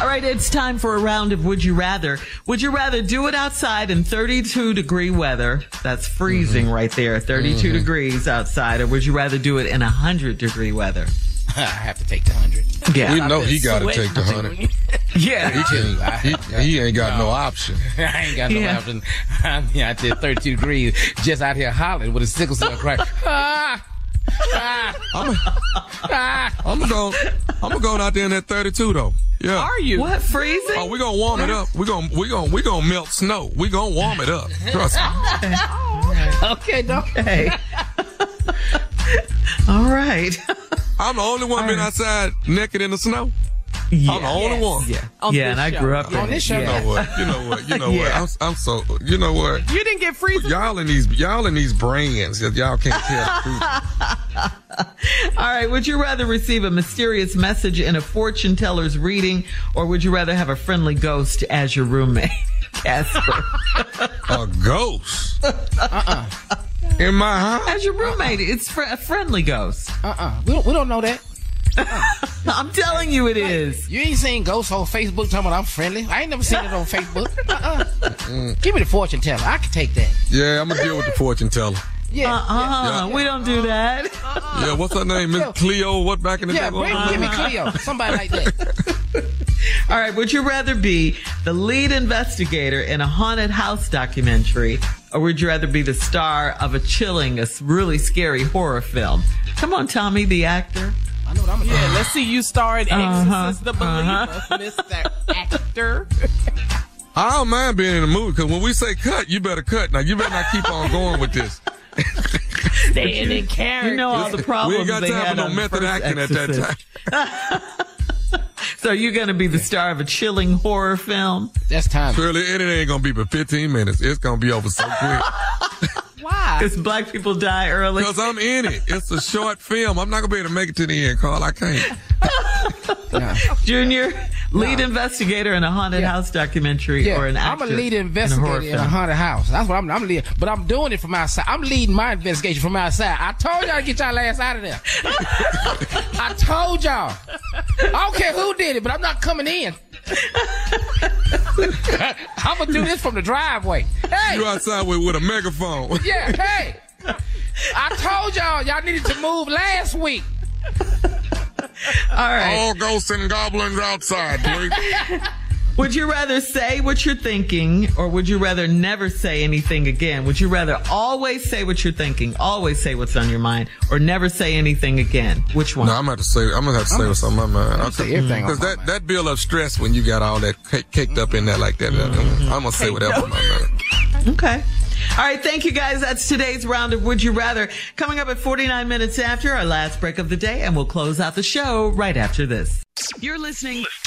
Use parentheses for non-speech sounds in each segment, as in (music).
All right, it's time for a round of Would You Rather. Would you rather do it outside in 32 degree weather? That's freezing Mm-hmm. right there, 32 degrees outside. Or would you rather do it in 100 degree weather? (laughs) I have to take the hundred. Yeah. We know he got to take the hundred. (laughs) Yeah. He, can, he, he ain't got no option. (laughs) I ain't got no Yeah. option. I mean, I did there 32 degrees, just out here hollering with a sickle cell crack. Ah! Ah! I'm, Ah! I'm going. I'm gonna go out there in that 32 though. Yeah. Are you? What, freezing? Oh, we gonna warm it up. We gonna we gonna we gonna melt snow. We gonna warm it up. Trust me. (laughs) Okay, no. Hey. (laughs) All right. I'm the only one been outside naked in the snow. Yeah. I'm the only one. Yeah. On yeah, and I show. grew up On in this show. You know what? You know what? You know (laughs) Yeah. what? I'm, I'm so. You know what? You didn't get free. Y'all in these y'all in these brands. Y'all can't tell. (laughs) All right. Would you rather receive a mysterious message in a fortune teller's reading, or would you rather have a friendly ghost as your roommate? (laughs) Casper. A ghost. Uh-uh. In my house. as your roommate. It's fr- a friendly ghost. Uh-uh. We don't, we don't know that. (laughs) I'm telling you it is. You ain't seen ghosts on Facebook talking about I'm friendly. I ain't never seen it on Facebook. Uh-uh. Mm. Give me the fortune teller. I can take that. Yeah, I'm gonna deal with the fortune teller. Yeah. Uh-uh. We don't do uh-uh. that. Uh-uh. Yeah, what's her name? Miss Cleo? What back in the Yeah, day? bring, give me uh-huh. Cleo. Somebody like that. (laughs) All right. Would you rather be the lead investigator in a haunted house documentary, or would you rather be the star of a chilling, a really scary horror film? Come on, Tommy, the actor. I know what I'm gonna Yeah, let's see you star in Uh-huh, Exorcist the Believer, Mr. Actor. I don't mind being in the movie because when we say cut, you better cut. Now you better not keep on going with this. (laughs) Staying in character. You know all the problems we ain't got they time had for no on the method first acting at that time. (laughs) So you're going to be the star of a chilling horror film? That's time. Shirley, it ain't gonna be but 15 minutes. It's gonna be over so quick. (laughs) Why? Because black people die early. Because I'm in it. It's a short (laughs) film. I'm not gonna be able to make it to the end, Carl. I can't. (laughs) Junior, lead investigator in a haunted Yeah. house documentary Yeah, or an actor. I'm a lead in a investigator in a haunted house. That's what I'm. I'm leading, but I'm doing it from outside. I'm leading my investigation from outside. I told y'all to get y'all ass out of there. (laughs) I told y'all. I don't care who did it, but I'm not coming in. (laughs) I'm gonna do this from the driveway. Hey, You outside with, with a megaphone. (laughs) yeah, hey. I told y'all y'all needed to move last week. All right. All ghosts and goblins outside, please. (laughs) Would you rather say what you're thinking or would you rather never say anything again? Would you rather always say what you're thinking, always say what's on your mind, or never say anything again? Which one? No, I'm gonna have to say. I'm gonna have to say what's on my mind. I'm say everything on because that mind. that build up stress when you got all that cake, caked up in there like that. Mm-hmm. I'm gonna say whatever on my mind. Okay. All right. Thank you guys. That's today's round of Would You Rather. Coming up at 49 minutes after our last break of the day, and we'll close out the show right after this. You're listening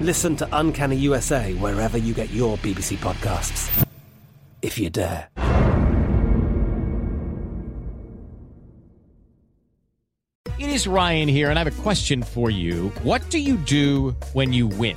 Listen to Uncanny USA wherever you get your BBC podcasts, if you dare. It is Ryan here, and I have a question for you. What do you do when you win?